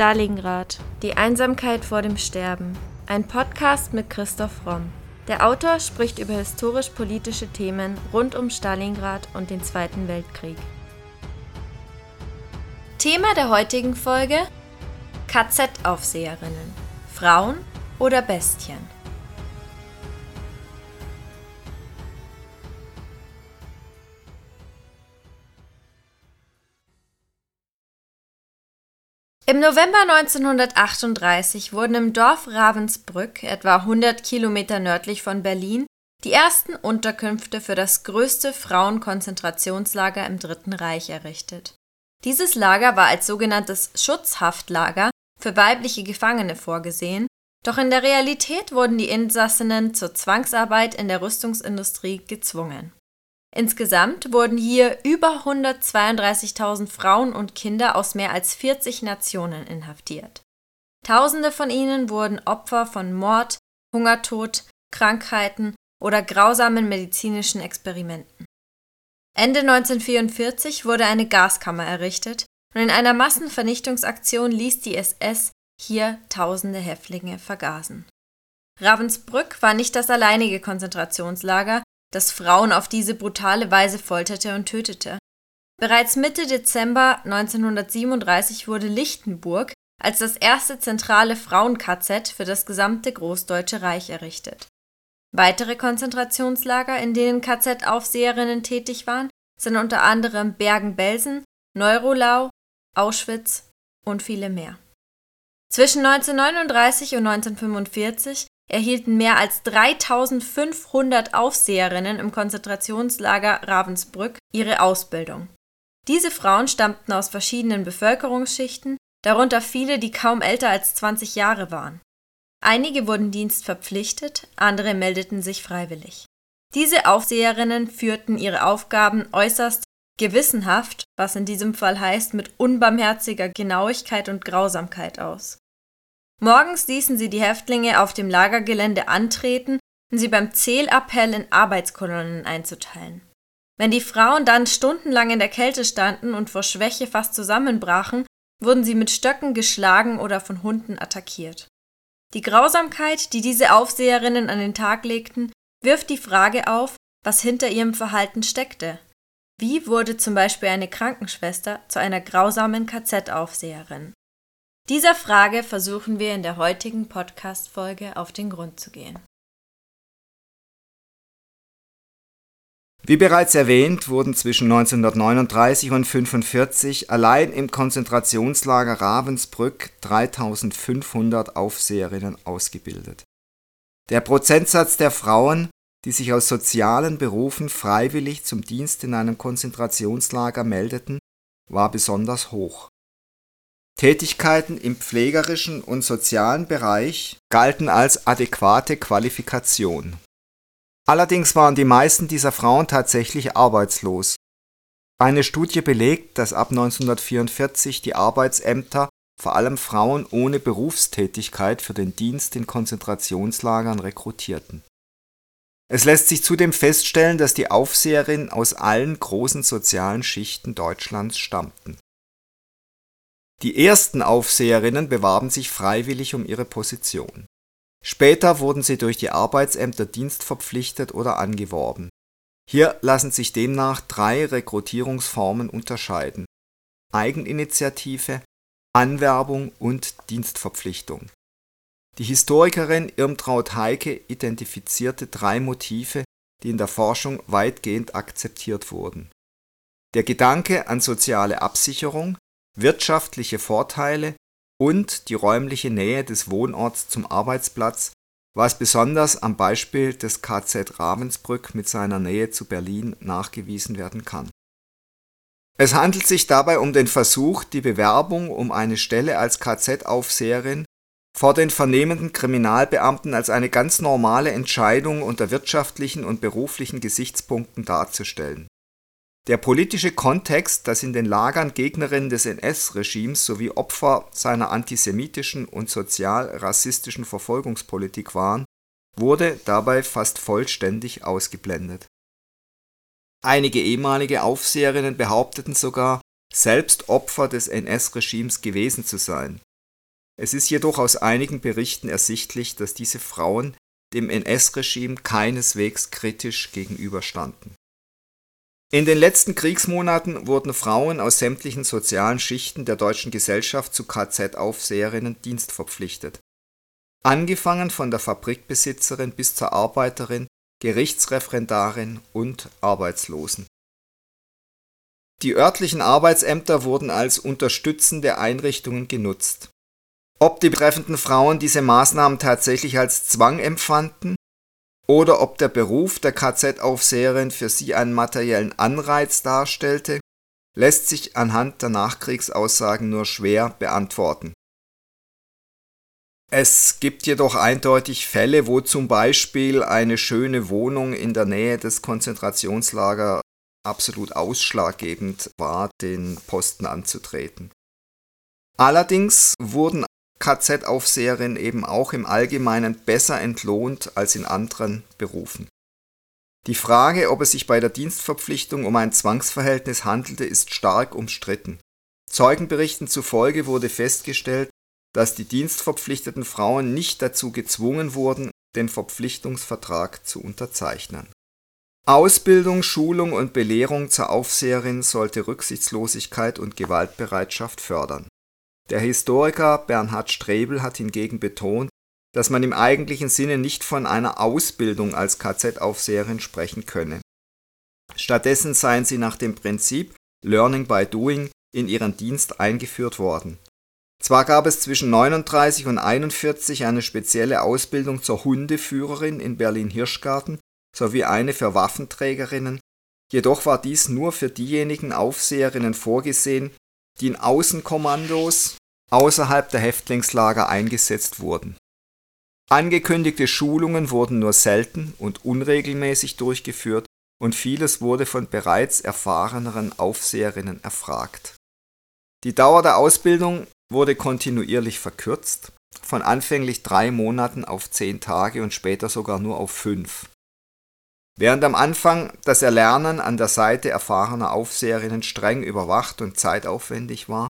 Stalingrad. Die Einsamkeit vor dem Sterben. Ein Podcast mit Christoph Romm. Der Autor spricht über historisch-politische Themen rund um Stalingrad und den Zweiten Weltkrieg. Thema der heutigen Folge: KZ-Aufseherinnen. Frauen oder Bestien? Im November 1938 wurden im Dorf Ravensbrück, etwa 100 Kilometer nördlich von Berlin, die ersten Unterkünfte für das größte Frauenkonzentrationslager im Dritten Reich errichtet. Dieses Lager war als sogenanntes Schutzhaftlager für weibliche Gefangene vorgesehen, doch in der Realität wurden die Insassinnen zur Zwangsarbeit in der Rüstungsindustrie gezwungen Insgesamt wurden hier über 132.000 Frauen und Kinder aus mehr als 40 Nationen inhaftiert. Tausende von ihnen wurden Opfer von Mord, Hungertod, Krankheiten oder grausamen medizinischen Experimenten. Ende 1944 wurde eine Gaskammer errichtet und in einer Massenvernichtungsaktion ließ die SS hier tausende Häftlinge vergasen. Ravensbrück war nicht das alleinige Konzentrationslager, das Frauen auf diese brutale Weise folterte und tötete. Bereits Mitte Dezember 1937 wurde Lichtenburg als das erste zentrale Frauen-KZ für das gesamte Großdeutsche Reich errichtet. Weitere Konzentrationslager, in denen KZ-Aufseherinnen tätig waren, sind unter anderem Bergen-Belsen, Neurolau, Auschwitz und viele mehr. Zwischen 1939 und 1945 erhielten mehr als 3500 Aufseherinnen im Konzentrationslager Ravensbrück ihre Ausbildung. Diese Frauen stammten aus verschiedenen Bevölkerungsschichten, darunter viele, die kaum älter als 20 Jahre waren. Einige wurden dienstverpflichtet, andere meldeten sich freiwillig. Diese Aufseherinnen führten ihre Aufgaben äußerst gewissenhaft, was in diesem Fall heißt mit unbarmherziger Genauigkeit und Grausamkeit aus. Morgens ließen sie die Häftlinge auf dem Lagergelände antreten, um sie beim Zählappell in Arbeitskolonnen einzuteilen. Wenn die Frauen dann stundenlang in der Kälte standen und vor Schwäche fast zusammenbrachen, wurden sie mit Stöcken geschlagen oder von Hunden attackiert. Die Grausamkeit, die diese Aufseherinnen an den Tag legten, wirft die Frage auf, was hinter ihrem Verhalten steckte. Wie wurde zum Beispiel eine Krankenschwester zu einer grausamen KZ-Aufseherin? Dieser Frage versuchen wir in der heutigen Podcast-Folge auf den Grund zu gehen. Wie bereits erwähnt, wurden zwischen 1939 und 1945 allein im Konzentrationslager Ravensbrück 3500 Aufseherinnen ausgebildet. Der Prozentsatz der Frauen, die sich aus sozialen Berufen freiwillig zum Dienst in einem Konzentrationslager meldeten, war besonders hoch. Tätigkeiten im pflegerischen und sozialen Bereich galten als adäquate Qualifikation. Allerdings waren die meisten dieser Frauen tatsächlich arbeitslos. Eine Studie belegt, dass ab 1944 die Arbeitsämter vor allem Frauen ohne Berufstätigkeit für den Dienst in Konzentrationslagern rekrutierten. Es lässt sich zudem feststellen, dass die Aufseherinnen aus allen großen sozialen Schichten Deutschlands stammten die ersten Aufseherinnen bewarben sich freiwillig um ihre Position. Später wurden sie durch die Arbeitsämter dienstverpflichtet oder angeworben. Hier lassen sich demnach drei Rekrutierungsformen unterscheiden: Eigeninitiative, Anwerbung und Dienstverpflichtung. Die Historikerin Irmtraut Heike identifizierte drei Motive, die in der Forschung weitgehend akzeptiert wurden. Der Gedanke an soziale Absicherung wirtschaftliche Vorteile und die räumliche Nähe des Wohnorts zum Arbeitsplatz, was besonders am Beispiel des KZ Ravensbrück mit seiner Nähe zu Berlin nachgewiesen werden kann. Es handelt sich dabei um den Versuch, die Bewerbung um eine Stelle als KZ-Aufseherin vor den vernehmenden Kriminalbeamten als eine ganz normale Entscheidung unter wirtschaftlichen und beruflichen Gesichtspunkten darzustellen der politische Kontext, dass in den Lagern Gegnerinnen des NS-Regimes sowie Opfer seiner antisemitischen und sozial-rassistischen Verfolgungspolitik waren, wurde dabei fast vollständig ausgeblendet. Einige ehemalige Aufseherinnen behaupteten sogar, selbst Opfer des NS-Regimes gewesen zu sein. Es ist jedoch aus einigen Berichten ersichtlich, dass diese Frauen dem NS-Regime keineswegs kritisch gegenüberstanden. In den letzten Kriegsmonaten wurden Frauen aus sämtlichen sozialen Schichten der deutschen Gesellschaft zu KZ-Aufseherinnen dienstverpflichtet. Angefangen von der Fabrikbesitzerin bis zur Arbeiterin, Gerichtsreferendarin und Arbeitslosen. Die örtlichen Arbeitsämter wurden als unterstützende Einrichtungen genutzt. Ob die betreffenden Frauen diese Maßnahmen tatsächlich als Zwang empfanden oder ob der Beruf der KZ-Aufseherin für sie einen materiellen Anreiz darstellte, lässt sich anhand der Nachkriegsaussagen nur schwer beantworten. Es gibt jedoch eindeutig Fälle, wo zum Beispiel eine schöne Wohnung in der Nähe des Konzentrationslagers absolut ausschlaggebend war, den Posten anzutreten. Allerdings wurden KZ-Aufseherin eben auch im Allgemeinen besser entlohnt als in anderen Berufen. Die Frage, ob es sich bei der Dienstverpflichtung um ein Zwangsverhältnis handelte, ist stark umstritten. Zeugenberichten zufolge wurde festgestellt, dass die dienstverpflichteten Frauen nicht dazu gezwungen wurden, den Verpflichtungsvertrag zu unterzeichnen. Ausbildung, Schulung und Belehrung zur Aufseherin sollte Rücksichtslosigkeit und Gewaltbereitschaft fördern der Historiker Bernhard Strebel hat hingegen betont, dass man im eigentlichen Sinne nicht von einer Ausbildung als KZ-Aufseherin sprechen könne. Stattdessen seien sie nach dem Prinzip Learning by Doing in ihren Dienst eingeführt worden. Zwar gab es zwischen 39 und 41 eine spezielle Ausbildung zur Hundeführerin in Berlin-Hirschgarten sowie eine für Waffenträgerinnen, jedoch war dies nur für diejenigen Aufseherinnen vorgesehen, die in Außenkommandos außerhalb der Häftlingslager eingesetzt wurden. Angekündigte Schulungen wurden nur selten und unregelmäßig durchgeführt und vieles wurde von bereits erfahreneren Aufseherinnen erfragt. Die Dauer der Ausbildung wurde kontinuierlich verkürzt, von anfänglich drei Monaten auf zehn Tage und später sogar nur auf fünf. Während am Anfang das Erlernen an der Seite erfahrener Aufseherinnen streng überwacht und zeitaufwendig war,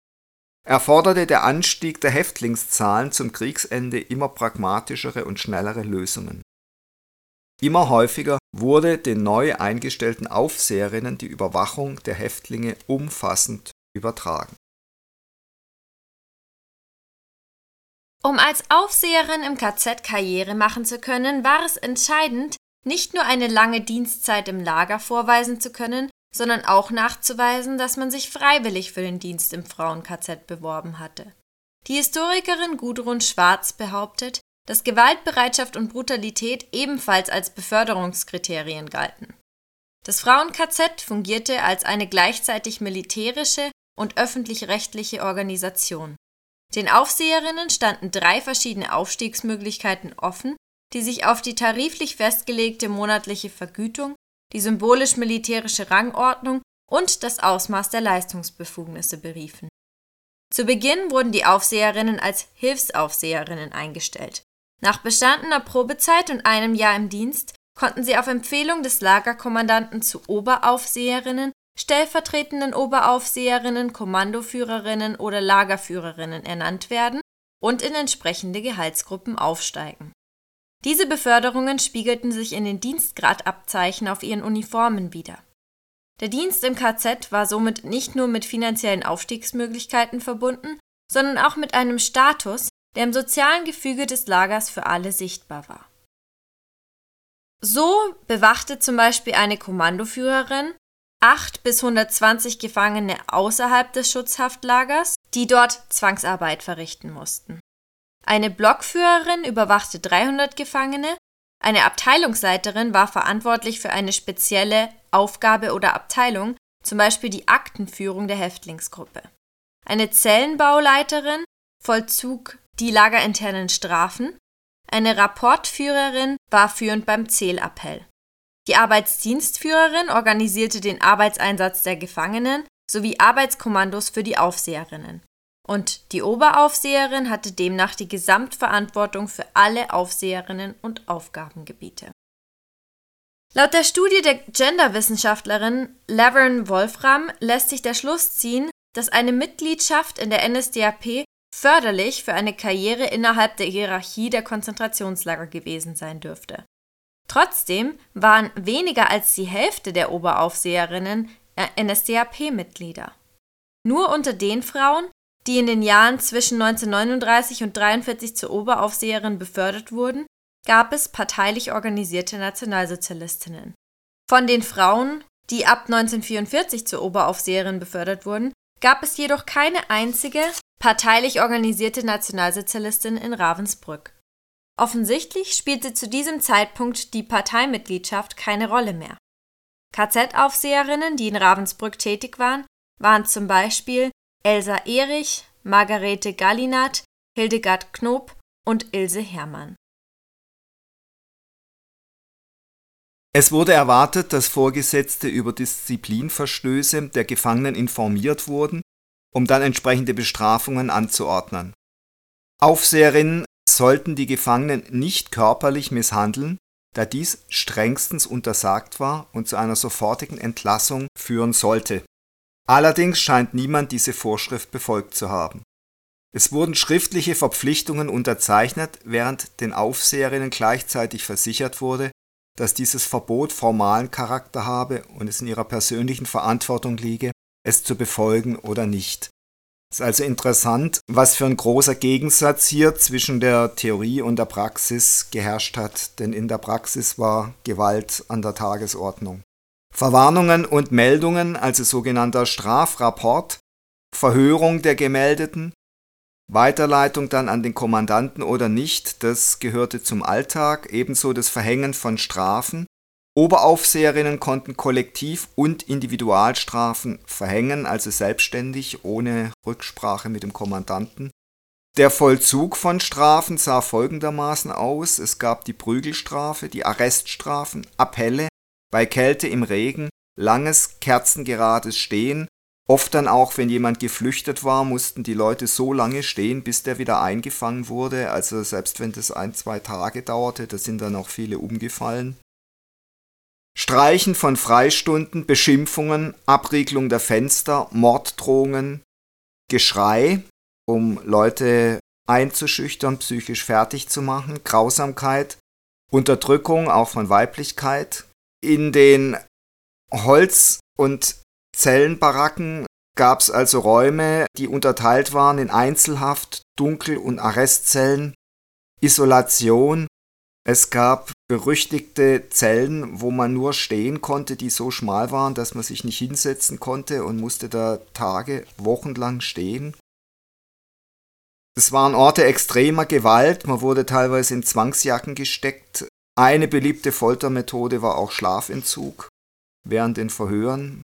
erforderte der Anstieg der Häftlingszahlen zum Kriegsende immer pragmatischere und schnellere Lösungen. Immer häufiger wurde den neu eingestellten Aufseherinnen die Überwachung der Häftlinge umfassend übertragen. Um als Aufseherin im KZ Karriere machen zu können, war es entscheidend, nicht nur eine lange Dienstzeit im Lager vorweisen zu können, sondern auch nachzuweisen, dass man sich freiwillig für den Dienst im Frauen-KZ beworben hatte. Die Historikerin Gudrun Schwarz behauptet, dass Gewaltbereitschaft und Brutalität ebenfalls als Beförderungskriterien galten. Das Frauen-KZ fungierte als eine gleichzeitig militärische und öffentlich-rechtliche Organisation. Den Aufseherinnen standen drei verschiedene Aufstiegsmöglichkeiten offen, die sich auf die tariflich festgelegte monatliche Vergütung die symbolisch-militärische Rangordnung und das Ausmaß der Leistungsbefugnisse beriefen. Zu Beginn wurden die Aufseherinnen als Hilfsaufseherinnen eingestellt. Nach bestandener Probezeit und einem Jahr im Dienst konnten sie auf Empfehlung des Lagerkommandanten zu Oberaufseherinnen, stellvertretenden Oberaufseherinnen, Kommandoführerinnen oder Lagerführerinnen ernannt werden und in entsprechende Gehaltsgruppen aufsteigen diese Beförderungen spiegelten sich in den Dienstgradabzeichen auf ihren Uniformen wider. Der Dienst im KZ war somit nicht nur mit finanziellen Aufstiegsmöglichkeiten verbunden, sondern auch mit einem Status, der im sozialen Gefüge des Lagers für alle sichtbar war. So bewachte zum Beispiel eine Kommandoführerin 8 bis 120 Gefangene außerhalb des Schutzhaftlagers, die dort Zwangsarbeit verrichten mussten. Eine Blockführerin überwachte 300 Gefangene, eine Abteilungsleiterin war verantwortlich für eine spezielle Aufgabe oder Abteilung, zum Beispiel die Aktenführung der Häftlingsgruppe. Eine Zellenbauleiterin vollzog die lagerinternen Strafen, eine Rapportführerin war führend beim Zählappell. Die Arbeitsdienstführerin organisierte den Arbeitseinsatz der Gefangenen sowie Arbeitskommandos für die Aufseherinnen und die Oberaufseherin hatte demnach die Gesamtverantwortung für alle Aufseherinnen und Aufgabengebiete. Laut der Studie der Genderwissenschaftlerin Laverne Wolfram lässt sich der Schluss ziehen, dass eine Mitgliedschaft in der NSDAP förderlich für eine Karriere innerhalb der Hierarchie der Konzentrationslager gewesen sein dürfte. Trotzdem waren weniger als die Hälfte der Oberaufseherinnen äh, NSDAP-Mitglieder. Nur unter den Frauen, die in den Jahren zwischen 1939 und 1943 zur Oberaufseherin befördert wurden, gab es parteilich organisierte Nationalsozialistinnen. Von den Frauen, die ab 1944 zur Oberaufseherin befördert wurden, gab es jedoch keine einzige parteilich organisierte Nationalsozialistin in Ravensbrück. Offensichtlich spielte zu diesem Zeitpunkt die Parteimitgliedschaft keine Rolle mehr. KZ-Aufseherinnen, die in Ravensbrück tätig waren, waren zum Beispiel Elsa Erich, Margarete Gallinat, Hildegard Knob und Ilse Hermann. Es wurde erwartet, dass Vorgesetzte über Disziplinverstöße der Gefangenen informiert wurden, um dann entsprechende Bestrafungen anzuordnen. Aufseherinnen sollten die Gefangenen nicht körperlich misshandeln, da dies strengstens untersagt war und zu einer sofortigen Entlassung führen sollte. Allerdings scheint niemand diese Vorschrift befolgt zu haben. Es wurden schriftliche Verpflichtungen unterzeichnet, während den Aufseherinnen gleichzeitig versichert wurde, dass dieses Verbot formalen Charakter habe und es in ihrer persönlichen Verantwortung liege, es zu befolgen oder nicht. Es ist also interessant, was für ein großer Gegensatz hier zwischen der Theorie und der Praxis geherrscht hat, denn in der Praxis war Gewalt an der Tagesordnung. Verwarnungen und Meldungen, also sogenannter Strafrapport, Verhörung der Gemeldeten, Weiterleitung dann an den Kommandanten oder nicht, das gehörte zum Alltag, ebenso das Verhängen von Strafen. Oberaufseherinnen konnten Kollektiv- und Individualstrafen verhängen, also selbstständig, ohne Rücksprache mit dem Kommandanten. Der Vollzug von Strafen sah folgendermaßen aus. Es gab die Prügelstrafe, die Arreststrafen, Appelle, bei Kälte im Regen, langes, kerzengerades Stehen, Oft dann auch, wenn jemand geflüchtet war, mussten die Leute so lange stehen, bis der wieder eingefangen wurde. Also selbst wenn das ein, zwei Tage dauerte, da sind dann auch viele umgefallen. Streichen von Freistunden, Beschimpfungen, Abriegelung der Fenster, Morddrohungen, Geschrei, um Leute einzuschüchtern, psychisch fertig zu machen, Grausamkeit, Unterdrückung auch von Weiblichkeit. In den Holz- und Zellenbaracken gab es also Räume, die unterteilt waren in Einzelhaft, Dunkel- und Arrestzellen, Isolation. Es gab berüchtigte Zellen, wo man nur stehen konnte, die so schmal waren, dass man sich nicht hinsetzen konnte und musste da Tage, Wochenlang stehen. Es waren Orte extremer Gewalt, man wurde teilweise in Zwangsjacken gesteckt. Eine beliebte Foltermethode war auch Schlafentzug während den Verhören.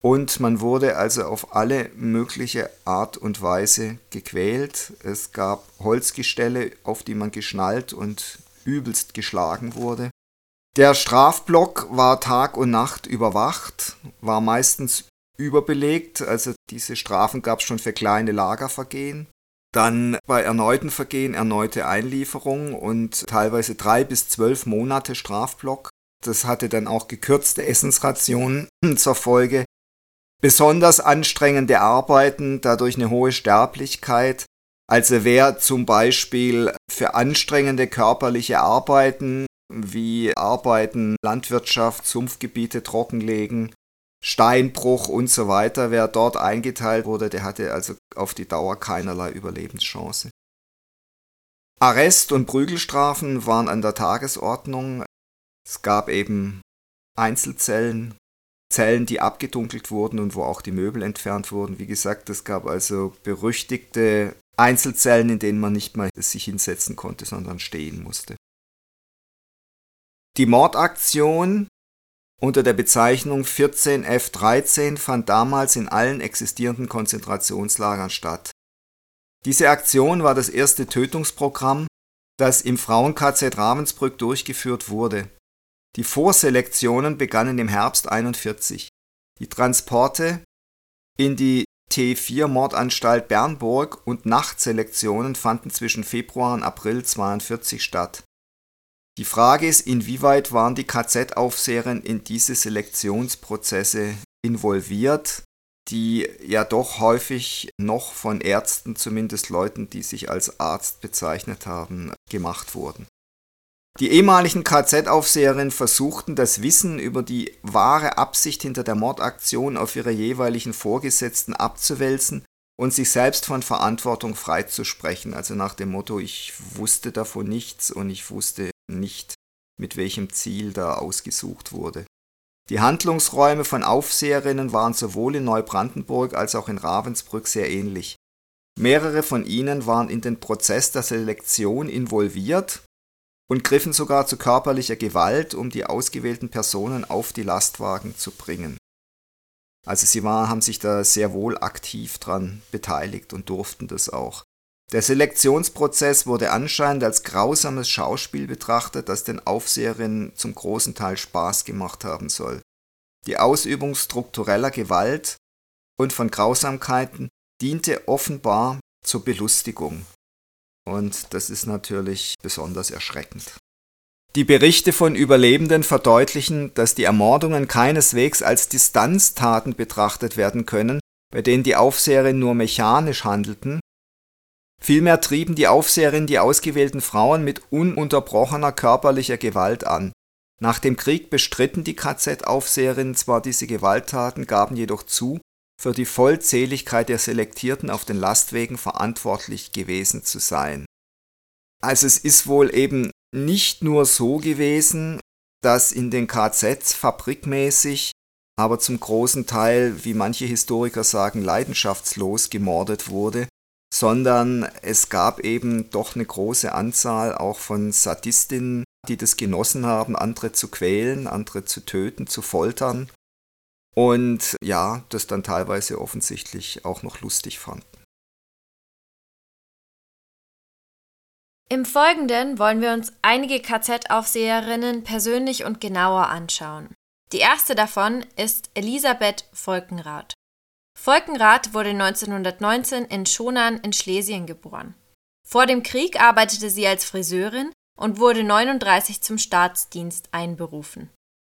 Und man wurde also auf alle mögliche Art und Weise gequält. Es gab Holzgestelle, auf die man geschnallt und übelst geschlagen wurde. Der Strafblock war Tag und Nacht überwacht, war meistens überbelegt, also diese Strafen gab es schon für kleine Lagervergehen. Dann bei erneuten Vergehen erneute Einlieferung und teilweise drei bis zwölf Monate Strafblock. Das hatte dann auch gekürzte Essensrationen zur Folge, besonders anstrengende Arbeiten, dadurch eine hohe Sterblichkeit. Also wer zum Beispiel für anstrengende körperliche Arbeiten wie Arbeiten, Landwirtschaft, Sumpfgebiete trockenlegen, Steinbruch und so weiter, wer dort eingeteilt wurde, der hatte also auf die Dauer keinerlei Überlebenschance. Arrest und Prügelstrafen waren an der Tagesordnung. Es gab eben Einzelzellen, Zellen, die abgedunkelt wurden und wo auch die Möbel entfernt wurden. Wie gesagt, es gab also berüchtigte Einzelzellen, in denen man nicht mal sich hinsetzen konnte, sondern stehen musste. Die Mordaktion unter der Bezeichnung 14F13 fand damals in allen existierenden Konzentrationslagern statt. Diese Aktion war das erste Tötungsprogramm, das im Frauen-KZ Ravensbrück durchgeführt wurde. Die Vorselektionen begannen im Herbst 41. Die Transporte in die T4-Mordanstalt Bernburg und Nachtselektionen fanden zwischen Februar und April 42 statt. Die Frage ist, inwieweit waren die KZ-Aufseherinnen in diese Selektionsprozesse involviert? die ja doch häufig noch von Ärzten, zumindest Leuten, die sich als Arzt bezeichnet haben, gemacht wurden. Die ehemaligen KZ-Aufseherinnen versuchten, das Wissen über die wahre Absicht hinter der Mordaktion auf ihre jeweiligen Vorgesetzten abzuwälzen und sich selbst von Verantwortung freizusprechen. Also nach dem Motto, ich wusste davon nichts und ich wusste nicht, mit welchem Ziel da ausgesucht wurde. Die Handlungsräume von Aufseherinnen waren sowohl in Neubrandenburg als auch in Ravensbrück sehr ähnlich. Mehrere von ihnen waren in den Prozess der Selektion involviert und griffen sogar zu körperlicher Gewalt, um die ausgewählten Personen auf die Lastwagen zu bringen. Also sie war, haben sich da sehr wohl aktiv dran beteiligt und durften das auch. Der Selektionsprozess wurde anscheinend als grausames Schauspiel betrachtet, das den Aufseherinnen zum großen Teil Spaß gemacht haben soll. Die Ausübung struktureller Gewalt und von Grausamkeiten diente offenbar zur Belustigung. Und das ist natürlich besonders erschreckend. Die Berichte von Überlebenden verdeutlichen, dass die Ermordungen keineswegs als Distanztaten betrachtet werden können, bei denen die Aufseherinnen nur mechanisch handelten, Vielmehr trieben die Aufseherinnen die ausgewählten Frauen mit ununterbrochener körperlicher Gewalt an. Nach dem Krieg bestritten die KZ-Aufseherinnen zwar diese Gewalttaten, gaben jedoch zu, für die Vollzähligkeit der Selektierten auf den Lastwegen verantwortlich gewesen zu sein. Also es ist wohl eben nicht nur so gewesen, dass in den KZs fabrikmäßig, aber zum großen Teil, wie manche Historiker sagen, leidenschaftslos gemordet wurde, sondern es gab eben doch eine große Anzahl auch von Sadistinnen, die das genossen haben, andere zu quälen, andere zu töten, zu foltern und ja, das dann teilweise offensichtlich auch noch lustig fanden. Im Folgenden wollen wir uns einige KZ-Aufseherinnen persönlich und genauer anschauen. Die erste davon ist Elisabeth Volkenrath. Volkenrath wurde 1919 in Schonern in Schlesien geboren. Vor dem Krieg arbeitete sie als Friseurin und wurde 39 zum Staatsdienst einberufen.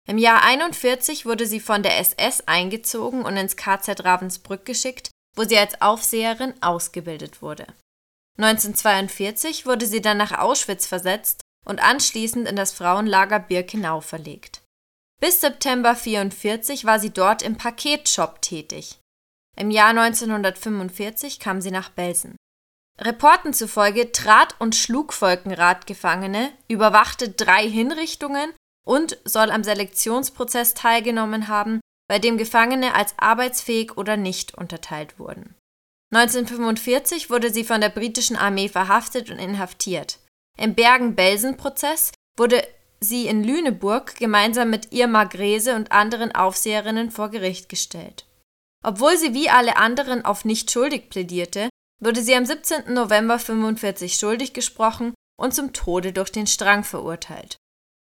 Im Jahr 41 wurde sie von der SS eingezogen und ins KZ Ravensbrück geschickt, wo sie als Aufseherin ausgebildet wurde. 1942 wurde sie dann nach Auschwitz versetzt und anschließend in das Frauenlager Birkenau verlegt. Bis September 1944 war sie dort im Paketshop tätig. Im Jahr 1945 kam sie nach Belsen. Reporten zufolge trat und schlug Volkenrath Gefangene, überwachte drei Hinrichtungen und soll am Selektionsprozess teilgenommen haben, bei dem Gefangene als arbeitsfähig oder nicht unterteilt wurden. 1945 wurde sie von der britischen Armee verhaftet und inhaftiert. Im Bergen-Belsen-Prozess wurde sie in Lüneburg gemeinsam mit Irma Grese und anderen Aufseherinnen vor Gericht gestellt. Obwohl sie wie alle anderen auf nicht schuldig plädierte, wurde sie am 17. November 45 schuldig gesprochen und zum Tode durch den Strang verurteilt.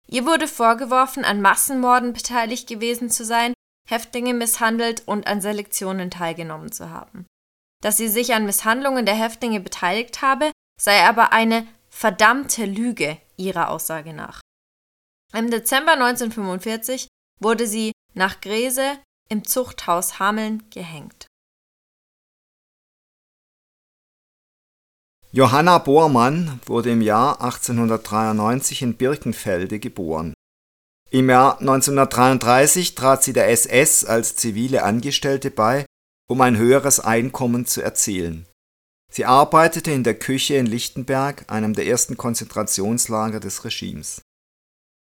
Ihr wurde vorgeworfen, an Massenmorden beteiligt gewesen zu sein, Häftlinge misshandelt und an Selektionen teilgenommen zu haben. Dass sie sich an Misshandlungen der Häftlinge beteiligt habe, sei aber eine verdammte Lüge ihrer Aussage nach. Im Dezember 1945 wurde sie nach Grese im Zuchthaus Hameln gehängt. Johanna Bormann wurde im Jahr 1893 in Birkenfelde geboren. Im Jahr 1933 trat sie der SS als zivile Angestellte bei, um ein höheres Einkommen zu erzielen. Sie arbeitete in der Küche in Lichtenberg, einem der ersten Konzentrationslager des Regimes.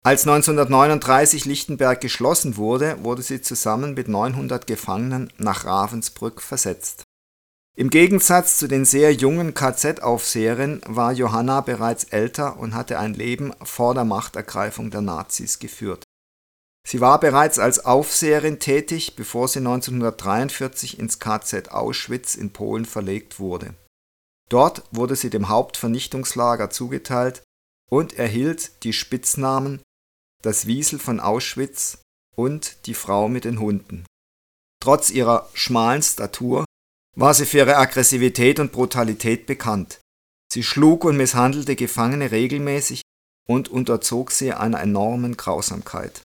Als 1939 Lichtenberg geschlossen wurde, wurde sie zusammen mit 900 Gefangenen nach Ravensbrück versetzt. Im Gegensatz zu den sehr jungen KZ-Aufseherinnen war Johanna bereits älter und hatte ein Leben vor der Machtergreifung der Nazis geführt. Sie war bereits als Aufseherin tätig, bevor sie 1943 ins KZ Auschwitz in Polen verlegt wurde. Dort wurde sie dem Hauptvernichtungslager zugeteilt und erhielt die Spitznamen das Wiesel von Auschwitz und die Frau mit den Hunden. Trotz ihrer schmalen Statur war sie für ihre Aggressivität und Brutalität bekannt. Sie schlug und misshandelte Gefangene regelmäßig und unterzog sie einer enormen Grausamkeit.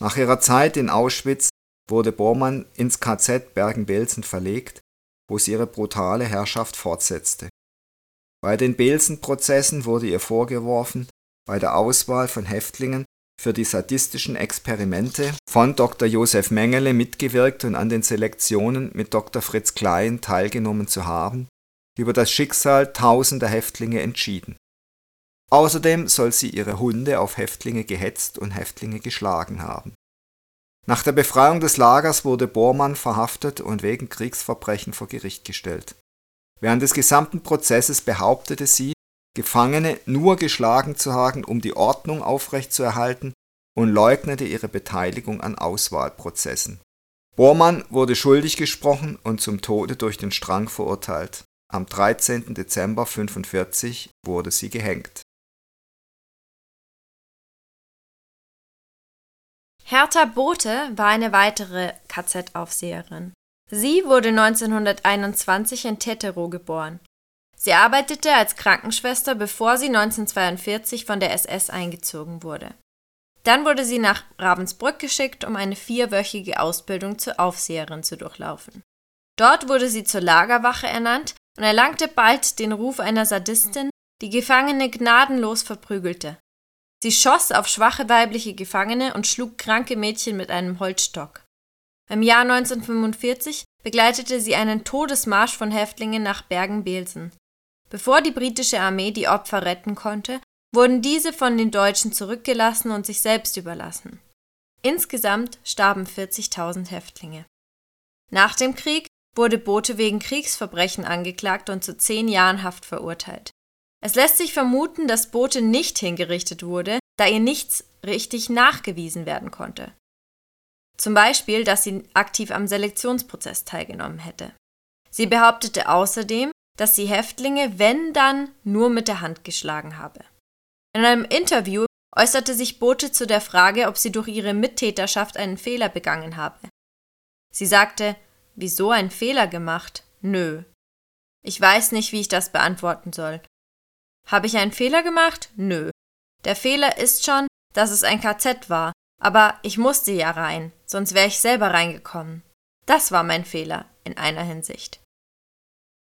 Nach ihrer Zeit in Auschwitz wurde Bormann ins KZ Bergen-Belsen verlegt, wo sie ihre brutale Herrschaft fortsetzte. Bei den Belsen-Prozessen wurde ihr vorgeworfen, bei der Auswahl von Häftlingen für die sadistischen Experimente von Dr. Josef Mengele mitgewirkt und an den Selektionen mit Dr. Fritz Klein teilgenommen zu haben, über das Schicksal tausender Häftlinge entschieden. Außerdem soll sie ihre Hunde auf Häftlinge gehetzt und Häftlinge geschlagen haben. Nach der Befreiung des Lagers wurde Bormann verhaftet und wegen Kriegsverbrechen vor Gericht gestellt. Während des gesamten Prozesses behauptete sie, Gefangene nur geschlagen zu haben, um die Ordnung aufrechtzuerhalten und leugnete ihre Beteiligung an Auswahlprozessen. Bormann wurde schuldig gesprochen und zum Tode durch den Strang verurteilt. Am 13. Dezember 1945 wurde sie gehängt. Hertha Bote war eine weitere KZ-Aufseherin. Sie wurde 1921 in Teterow geboren. Sie arbeitete als Krankenschwester, bevor sie 1942 von der SS eingezogen wurde. Dann wurde sie nach Ravensbrück geschickt, um eine vierwöchige Ausbildung zur Aufseherin zu durchlaufen. Dort wurde sie zur Lagerwache ernannt und erlangte bald den Ruf einer Sadistin, die Gefangene gnadenlos verprügelte. Sie schoss auf schwache weibliche Gefangene und schlug kranke Mädchen mit einem Holzstock. Im Jahr 1945 begleitete sie einen Todesmarsch von Häftlingen nach Bergen-Belsen. Bevor die britische Armee die Opfer retten konnte, wurden diese von den Deutschen zurückgelassen und sich selbst überlassen. Insgesamt starben 40.000 Häftlinge. Nach dem Krieg wurde Bothe wegen Kriegsverbrechen angeklagt und zu zehn Jahren Haft verurteilt. Es lässt sich vermuten, dass Bothe nicht hingerichtet wurde, da ihr nichts richtig nachgewiesen werden konnte. Zum Beispiel, dass sie aktiv am Selektionsprozess teilgenommen hätte. Sie behauptete außerdem, dass sie Häftlinge, wenn dann, nur mit der Hand geschlagen habe. In einem Interview äußerte sich Bothe zu der Frage, ob sie durch ihre Mittäterschaft einen Fehler begangen habe. Sie sagte, wieso ein Fehler gemacht? Nö. Ich weiß nicht, wie ich das beantworten soll. Habe ich einen Fehler gemacht? Nö. Der Fehler ist schon, dass es ein KZ war, aber ich musste ja rein, sonst wäre ich selber reingekommen. Das war mein Fehler in einer Hinsicht.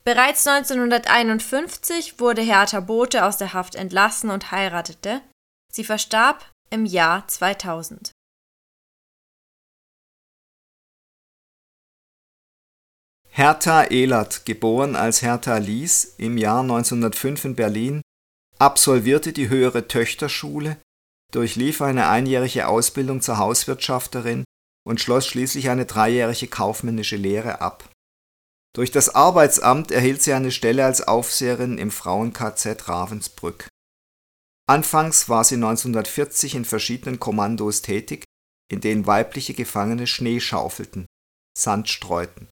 Bereits 1951 wurde Hertha Bote aus der Haft entlassen und heiratete. Sie verstarb im Jahr 2000. Hertha Ehlert, geboren als Hertha Lies im Jahr 1905 in Berlin, absolvierte die höhere Töchterschule, durchlief eine einjährige Ausbildung zur Hauswirtschafterin und schloss schließlich eine dreijährige kaufmännische Lehre ab. Durch das Arbeitsamt erhielt sie eine Stelle als Aufseherin im Frauen-KZ Ravensbrück. Anfangs war sie 1940 in verschiedenen Kommandos tätig, in denen weibliche Gefangene Schnee schaufelten, Sand streuten,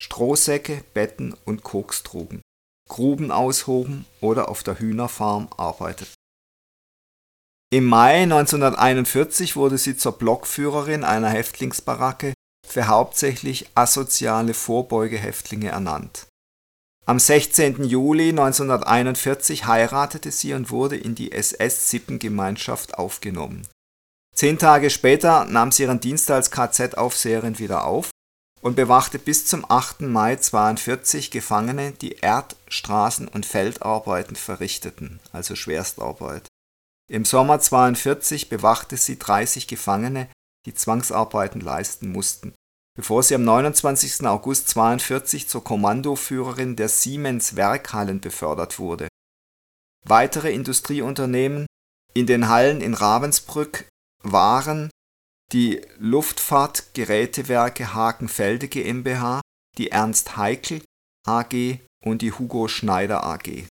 Strohsäcke, Betten und Koks trugen Gruben aushoben oder auf der Hühnerfarm arbeiteten. Im Mai 1941 wurde sie zur Blockführerin einer Häftlingsbaracke für hauptsächlich asoziale Vorbeugehäftlinge ernannt. Am 16. Juli 1941 heiratete sie und wurde in die SS-Sippengemeinschaft aufgenommen. Zehn Tage später nahm sie ihren Dienst als KZ-Aufseherin wieder auf und bewachte bis zum 8. Mai 1942 Gefangene, die Erd-, Straßen- und Feldarbeiten verrichteten, also Schwerstarbeit. Im Sommer 1942 bewachte sie 30 Gefangene, die Zwangsarbeiten leisten mussten, bevor sie am 29. August 1942 zur Kommandoführerin der Siemens Werkhallen befördert wurde. Weitere Industrieunternehmen in den Hallen in Ravensbrück waren die Luftfahrtgerätewerke Hakenfelde GmbH, die Ernst Haeckel AG und die Hugo Schneider AG.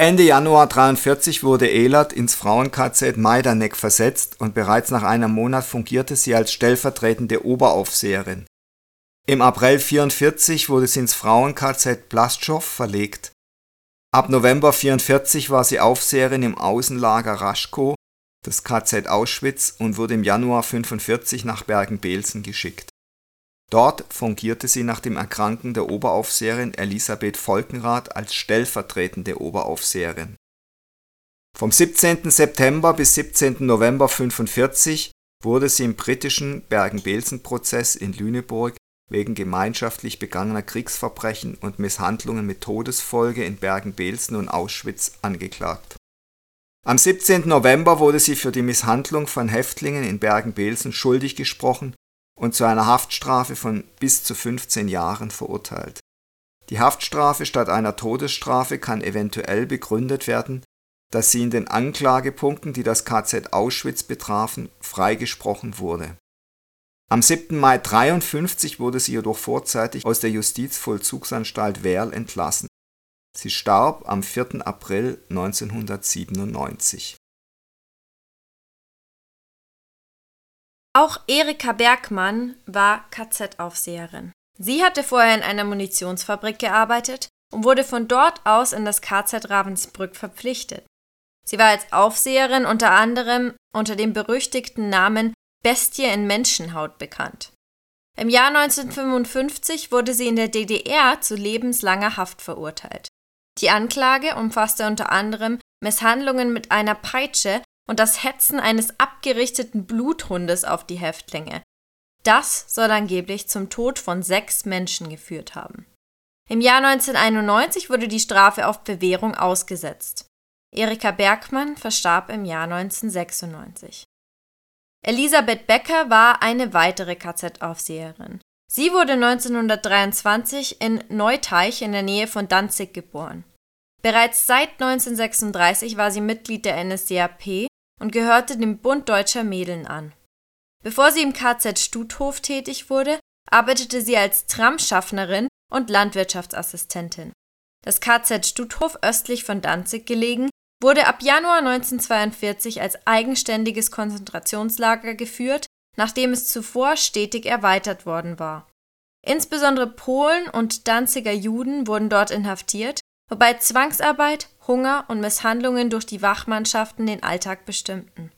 Ende Januar 1943 wurde Ehlert ins Frauen-KZ Majdanek versetzt und bereits nach einem Monat fungierte sie als stellvertretende Oberaufseherin. Im April 1944 wurde sie ins Frauen-KZ Plastschow verlegt. Ab November 1944 war sie Aufseherin im Außenlager Raschkow das KZ Auschwitz und wurde im Januar 1945 nach Bergen-Belsen geschickt. Dort fungierte sie nach dem Erkranken der Oberaufseherin Elisabeth Volkenrath als stellvertretende Oberaufseherin. Vom 17. September bis 17. November 1945 wurde sie im britischen Bergen-Belsen-Prozess in Lüneburg wegen gemeinschaftlich begangener Kriegsverbrechen und Misshandlungen mit Todesfolge in Bergen-Belsen und Auschwitz angeklagt. Am 17. November wurde sie für die Misshandlung von Häftlingen in Bergen-Belsen schuldig gesprochen und zu einer Haftstrafe von bis zu 15 Jahren verurteilt. Die Haftstrafe statt einer Todesstrafe kann eventuell begründet werden, dass sie in den Anklagepunkten, die das KZ Auschwitz betrafen, freigesprochen wurde. Am 7. Mai 1953 wurde sie jedoch vorzeitig aus der Justizvollzugsanstalt Werl entlassen. Sie starb am 4. April 1997. Auch Erika Bergmann war KZ-Aufseherin. Sie hatte vorher in einer Munitionsfabrik gearbeitet und wurde von dort aus in das KZ Ravensbrück verpflichtet. Sie war als Aufseherin unter anderem unter dem berüchtigten Namen Bestie in Menschenhaut bekannt. Im Jahr 1955 wurde sie in der DDR zu lebenslanger Haft verurteilt. Die Anklage umfasste unter anderem Misshandlungen mit einer Peitsche und das Hetzen eines abgerichteten Bluthundes auf die Häftlinge. Das soll angeblich zum Tod von sechs Menschen geführt haben. Im Jahr 1991 wurde die Strafe auf Bewährung ausgesetzt. Erika Bergmann verstarb im Jahr 1996. Elisabeth Becker war eine weitere KZ-Aufseherin. Sie wurde 1923 in Neuteich in der Nähe von Danzig geboren. Bereits seit 1936 war sie Mitglied der NSDAP und gehörte dem Bund Deutscher Mädeln an. Bevor sie im KZ Stuthof tätig wurde, arbeitete sie als Tramschaffnerin und Landwirtschaftsassistentin. Das KZ Stuthof östlich von Danzig gelegen wurde ab Januar 1942 als eigenständiges Konzentrationslager geführt, nachdem es zuvor stetig erweitert worden war. Insbesondere Polen und Danziger Juden wurden dort inhaftiert, wobei Zwangsarbeit, Hunger und Misshandlungen durch die Wachmannschaften den Alltag bestimmten.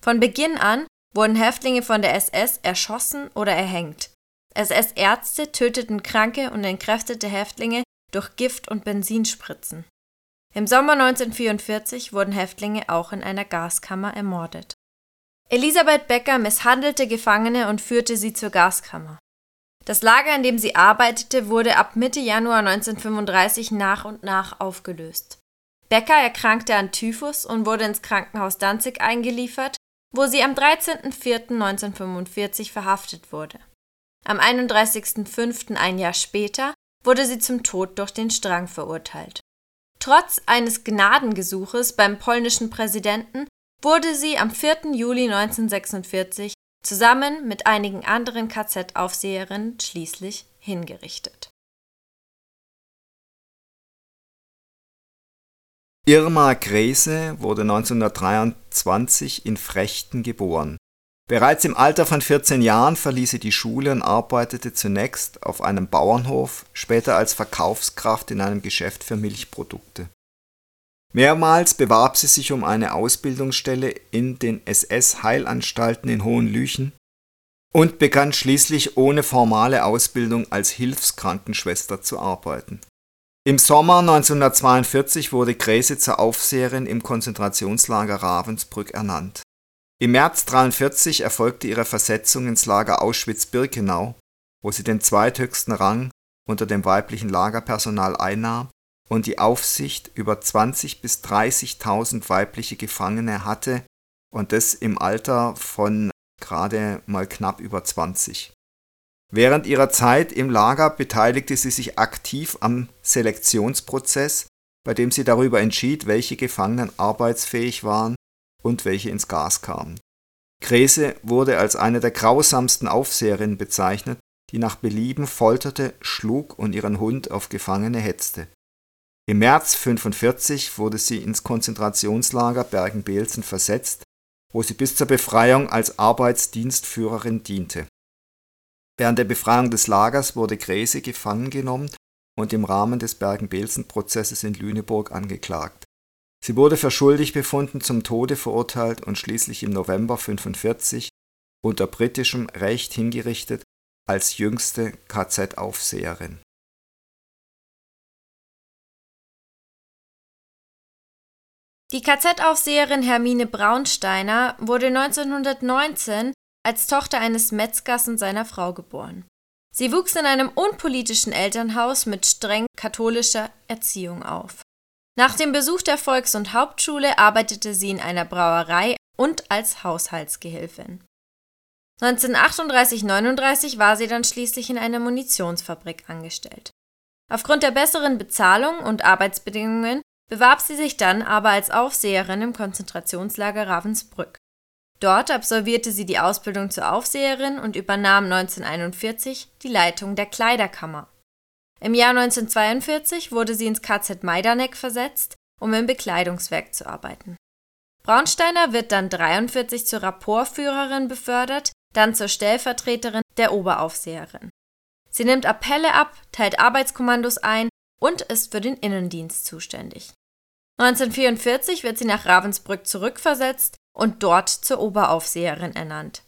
Von Beginn an wurden Häftlinge von der SS erschossen oder erhängt. SS-Ärzte töteten kranke und entkräftete Häftlinge durch Gift- und Benzinspritzen. Im Sommer 1944 wurden Häftlinge auch in einer Gaskammer ermordet. Elisabeth Becker misshandelte Gefangene und führte sie zur Gaskammer. Das Lager, in dem sie arbeitete, wurde ab Mitte Januar 1935 nach und nach aufgelöst. Becker erkrankte an Typhus und wurde ins Krankenhaus Danzig eingeliefert, wo sie am 13.04.1945 verhaftet wurde. Am 31.05. ein Jahr später wurde sie zum Tod durch den Strang verurteilt. Trotz eines Gnadengesuches beim polnischen Präsidenten wurde sie am 4. Juli 1946 zusammen mit einigen anderen KZ-Aufseherinnen schließlich hingerichtet. Irma Grese wurde 1923 in Frechten geboren. Bereits im Alter von 14 Jahren verließ sie die Schule und arbeitete zunächst auf einem Bauernhof, später als Verkaufskraft in einem Geschäft für Milchprodukte. Mehrmals bewarb sie sich um eine Ausbildungsstelle in den SS-Heilanstalten in Hohenlüchen und begann schließlich ohne formale Ausbildung als Hilfskrankenschwester zu arbeiten. Im Sommer 1942 wurde Gräse zur Aufseherin im Konzentrationslager Ravensbrück ernannt. Im März 1943 erfolgte ihre Versetzung ins Lager Auschwitz-Birkenau, wo sie den zweithöchsten Rang unter dem weiblichen Lagerpersonal einnahm und die Aufsicht über 20.000 bis 30.000 weibliche Gefangene hatte und das im Alter von gerade mal knapp über 20. Während ihrer Zeit im Lager beteiligte sie sich aktiv am Selektionsprozess, bei dem sie darüber entschied, welche Gefangenen arbeitsfähig waren und welche ins Gas kamen. Grese wurde als eine der grausamsten Aufseherinnen bezeichnet, die nach Belieben folterte, schlug und ihren Hund auf Gefangene hetzte. Im März 1945 wurde sie ins Konzentrationslager Bergen-Belsen versetzt, wo sie bis zur Befreiung als Arbeitsdienstführerin diente. Während der Befreiung des Lagers wurde Grese gefangen genommen und im Rahmen des Bergen-Belsen-Prozesses in Lüneburg angeklagt. Sie wurde für schuldig befunden, zum Tode verurteilt und schließlich im November 1945 unter britischem Recht hingerichtet als jüngste KZ-Aufseherin Die KZ-Aufseherin Hermine Braunsteiner wurde 1919 als Tochter eines Metzgers und seiner Frau geboren. Sie wuchs in einem unpolitischen Elternhaus mit streng katholischer Erziehung auf. Nach dem Besuch der Volks- und Hauptschule arbeitete sie in einer Brauerei und als Haushaltsgehilfin. 1938-39 war sie dann schließlich in einer Munitionsfabrik angestellt. Aufgrund der besseren Bezahlung und Arbeitsbedingungen bewarb sie sich dann aber als Aufseherin im Konzentrationslager Ravensbrück. Dort absolvierte sie die Ausbildung zur Aufseherin und übernahm 1941 die Leitung der Kleiderkammer. Im Jahr 1942 wurde sie ins KZ Majdanek versetzt, um im Bekleidungswerk zu arbeiten. Braunsteiner wird dann 43 zur Rapportführerin befördert, dann zur Stellvertreterin der Oberaufseherin. Sie nimmt Appelle ab, teilt Arbeitskommandos ein und ist für den Innendienst zuständig. 1944 wird sie nach Ravensbrück zurückversetzt und dort zur Oberaufseherin ernannt.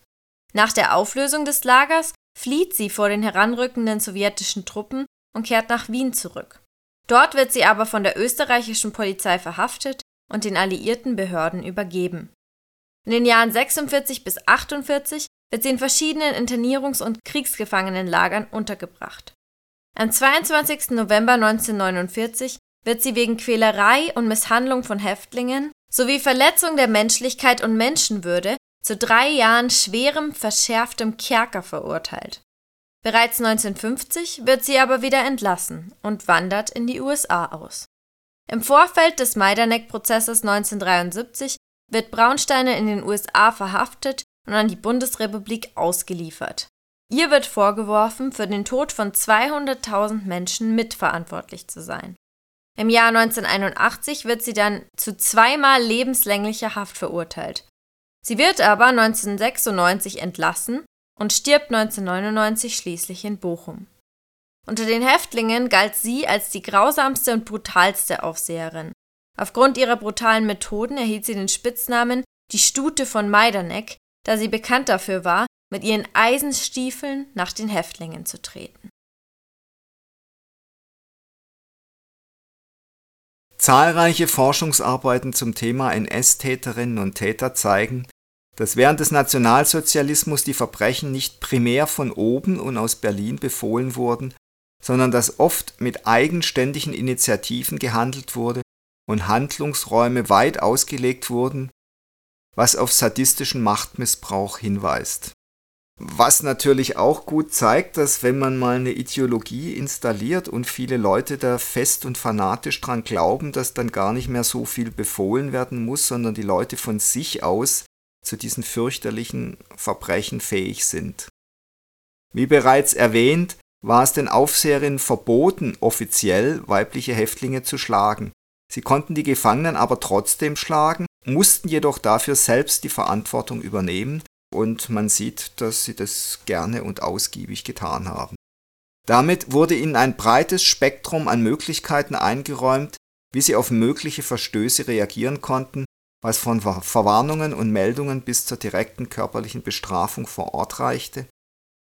Nach der Auflösung des Lagers flieht sie vor den heranrückenden sowjetischen Truppen und kehrt nach Wien zurück. Dort wird sie aber von der österreichischen Polizei verhaftet und den alliierten Behörden übergeben. In den Jahren 46 bis 48 wird sie in verschiedenen Internierungs- und Kriegsgefangenenlagern untergebracht. Am 22. November 1949 wird sie wegen Quälerei und Misshandlung von Häftlingen sowie Verletzung der Menschlichkeit und Menschenwürde zu drei Jahren schwerem, verschärftem Kerker verurteilt. Bereits 1950 wird sie aber wieder entlassen und wandert in die USA aus. Im Vorfeld des Majdanek-Prozesses 1973 wird Braunsteiner in den USA verhaftet und an die Bundesrepublik ausgeliefert. Ihr wird vorgeworfen, für den Tod von 200.000 Menschen mitverantwortlich zu sein. Im Jahr 1981 wird sie dann zu zweimal lebenslänglicher Haft verurteilt. Sie wird aber 1996 entlassen und stirbt 1999 schließlich in Bochum. Unter den Häftlingen galt sie als die grausamste und brutalste Aufseherin. Aufgrund ihrer brutalen Methoden erhielt sie den Spitznamen die Stute von Majdanek, da sie bekannt dafür war, mit ihren Eisenstiefeln nach den Häftlingen zu treten. Zahlreiche Forschungsarbeiten zum Thema NS-Täterinnen und Täter zeigen, dass während des Nationalsozialismus die Verbrechen nicht primär von oben und aus Berlin befohlen wurden, sondern dass oft mit eigenständigen Initiativen gehandelt wurde und Handlungsräume weit ausgelegt wurden, was auf sadistischen Machtmissbrauch hinweist. Was natürlich auch gut zeigt, dass wenn man mal eine Ideologie installiert und viele Leute da fest und fanatisch dran glauben, dass dann gar nicht mehr so viel befohlen werden muss, sondern die Leute von sich aus zu diesen fürchterlichen Verbrechen fähig sind. Wie bereits erwähnt, war es den Aufseherinnen verboten, offiziell weibliche Häftlinge zu schlagen. Sie konnten die Gefangenen aber trotzdem schlagen, mussten jedoch dafür selbst die Verantwortung übernehmen und man sieht, dass sie das gerne und ausgiebig getan haben. Damit wurde ihnen ein breites Spektrum an Möglichkeiten eingeräumt, wie sie auf mögliche Verstöße reagieren konnten, was von Verwarnungen und Meldungen bis zur direkten körperlichen Bestrafung vor Ort reichte,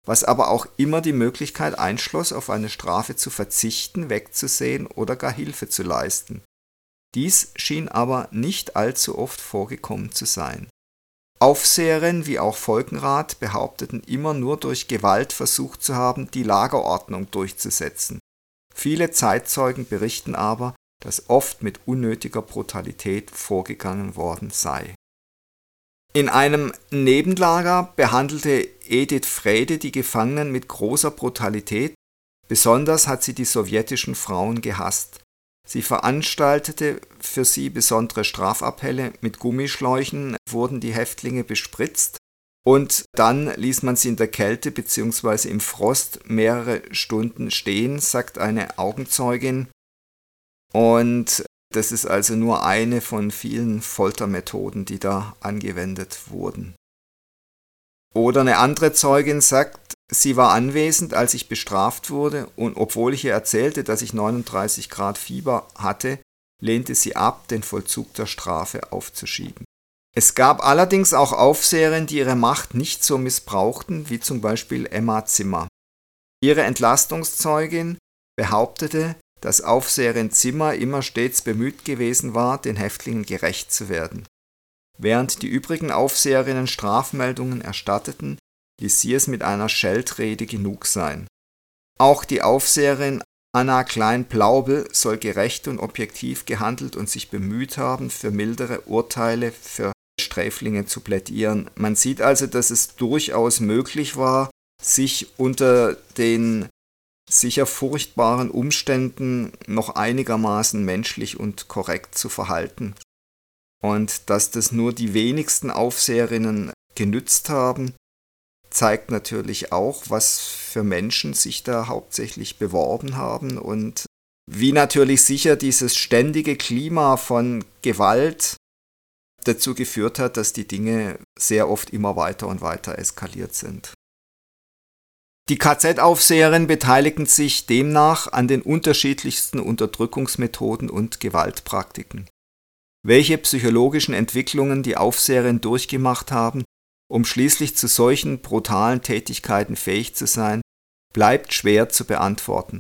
was aber auch immer die Möglichkeit einschloss, auf eine Strafe zu verzichten, wegzusehen oder gar Hilfe zu leisten. Dies schien aber nicht allzu oft vorgekommen zu sein. Aufseherinnen wie auch Folgenrat behaupteten immer nur durch Gewalt versucht zu haben, die Lagerordnung durchzusetzen. Viele Zeitzeugen berichten aber, dass oft mit unnötiger Brutalität vorgegangen worden sei. In einem Nebenlager behandelte Edith Frede die Gefangenen mit großer Brutalität, besonders hat sie die sowjetischen Frauen gehasst. Sie veranstaltete für sie besondere Strafappelle. Mit Gummischläuchen wurden die Häftlinge bespritzt und dann ließ man sie in der Kälte bzw. im Frost mehrere Stunden stehen, sagt eine Augenzeugin. Und das ist also nur eine von vielen Foltermethoden, die da angewendet wurden. Oder eine andere Zeugin sagt, sie war anwesend, als ich bestraft wurde, und obwohl ich ihr erzählte, dass ich 39 Grad Fieber hatte, lehnte sie ab, den Vollzug der Strafe aufzuschieben. Es gab allerdings auch Aufseherinnen, die ihre Macht nicht so missbrauchten, wie zum Beispiel Emma Zimmer. Ihre Entlastungszeugin behauptete, dass Aufseherin Zimmer immer stets bemüht gewesen war, den Häftlingen gerecht zu werden. Während die übrigen Aufseherinnen Strafmeldungen erstatteten, ließ sie es mit einer Scheltrede genug sein. Auch die Aufseherin Anna Klein-Plaubel soll gerecht und objektiv gehandelt und sich bemüht haben, für mildere Urteile für Sträflinge zu plädieren. Man sieht also, dass es durchaus möglich war, sich unter den sicher furchtbaren Umständen noch einigermaßen menschlich und korrekt zu verhalten. Und dass das nur die wenigsten Aufseherinnen genützt haben, zeigt natürlich auch, was für Menschen sich da hauptsächlich beworben haben und wie natürlich sicher dieses ständige Klima von Gewalt dazu geführt hat, dass die Dinge sehr oft immer weiter und weiter eskaliert sind. Die KZ-Aufseherinnen beteiligten sich demnach an den unterschiedlichsten Unterdrückungsmethoden und Gewaltpraktiken. Welche psychologischen Entwicklungen die Aufseherinnen durchgemacht haben, um schließlich zu solchen brutalen Tätigkeiten fähig zu sein, bleibt schwer zu beantworten.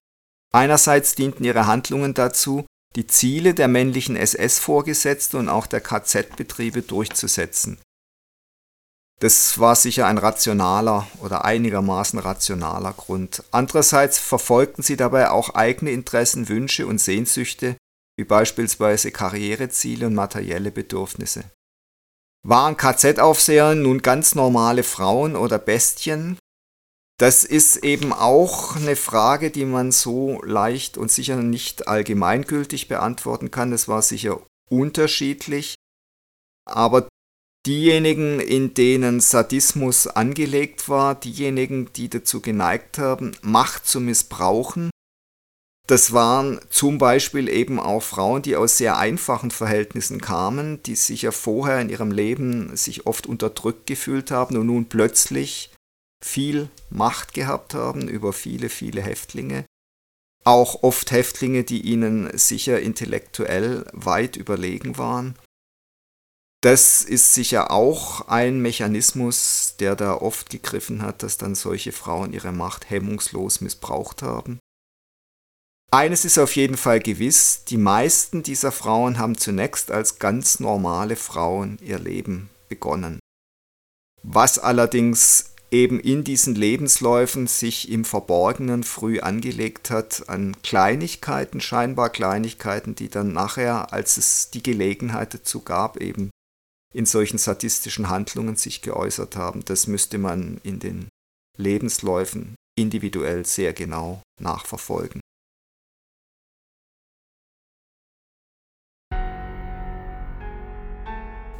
Einerseits dienten ihre Handlungen dazu, die Ziele der männlichen SS-Vorgesetzten und auch der KZ-Betriebe durchzusetzen. Das war sicher ein rationaler oder einigermaßen rationaler Grund. Andererseits verfolgten sie dabei auch eigene Interessen, Wünsche und Sehnsüchte, wie beispielsweise Karriereziele und materielle Bedürfnisse. Waren KZ-Aufseher nun ganz normale Frauen oder Bestien? Das ist eben auch eine Frage, die man so leicht und sicher nicht allgemeingültig beantworten kann. Das war sicher unterschiedlich. Aber diejenigen, in denen Sadismus angelegt war, diejenigen, die dazu geneigt haben, Macht zu missbrauchen, das waren zum Beispiel eben auch Frauen, die aus sehr einfachen Verhältnissen kamen, die sich ja vorher in ihrem Leben sich oft unterdrückt gefühlt haben und nun plötzlich viel Macht gehabt haben über viele, viele Häftlinge. Auch oft Häftlinge, die ihnen sicher intellektuell weit überlegen waren. Das ist sicher auch ein Mechanismus, der da oft gegriffen hat, dass dann solche Frauen ihre Macht hemmungslos missbraucht haben. Eines ist auf jeden Fall gewiss, die meisten dieser Frauen haben zunächst als ganz normale Frauen ihr Leben begonnen. Was allerdings eben in diesen Lebensläufen sich im Verborgenen früh angelegt hat an Kleinigkeiten, scheinbar Kleinigkeiten, die dann nachher, als es die Gelegenheit dazu gab, eben in solchen sadistischen Handlungen sich geäußert haben. Das müsste man in den Lebensläufen individuell sehr genau nachverfolgen.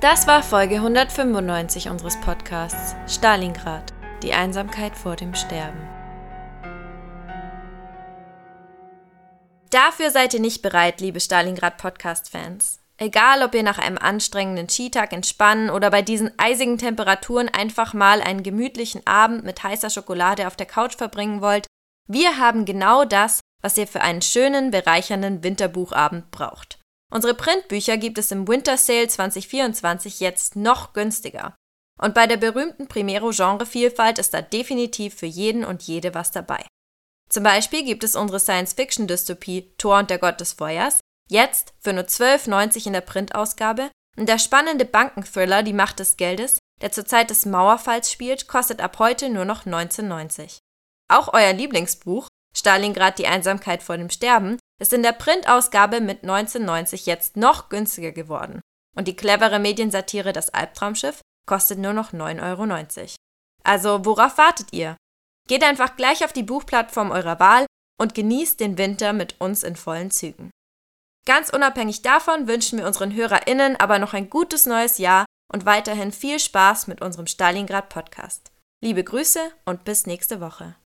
Das war Folge 195 unseres Podcasts Stalingrad, die Einsamkeit vor dem Sterben. Dafür seid ihr nicht bereit, liebe Stalingrad Podcast-Fans. Egal, ob ihr nach einem anstrengenden Skitag entspannen oder bei diesen eisigen Temperaturen einfach mal einen gemütlichen Abend mit heißer Schokolade auf der Couch verbringen wollt, wir haben genau das, was ihr für einen schönen, bereichernden Winterbuchabend braucht. Unsere Printbücher gibt es im Winter Sale 2024 jetzt noch günstiger. Und bei der berühmten Primero Genrevielfalt ist da definitiv für jeden und jede was dabei. Zum Beispiel gibt es unsere Science-Fiction-Dystopie Thor und der Gott des Feuers Jetzt für nur 12,90 in der Printausgabe und der spannende Bankenthriller Die Macht des Geldes, der zur Zeit des Mauerfalls spielt, kostet ab heute nur noch 19,90. Auch euer Lieblingsbuch, Stalingrad die Einsamkeit vor dem Sterben, ist in der Printausgabe mit 19,90 jetzt noch günstiger geworden. Und die clevere Mediensatire Das Albtraumschiff kostet nur noch 9,90 Euro. Also worauf wartet ihr? Geht einfach gleich auf die Buchplattform eurer Wahl und genießt den Winter mit uns in vollen Zügen. Ganz unabhängig davon wünschen wir unseren HörerInnen aber noch ein gutes neues Jahr und weiterhin viel Spaß mit unserem Stalingrad Podcast. Liebe Grüße und bis nächste Woche.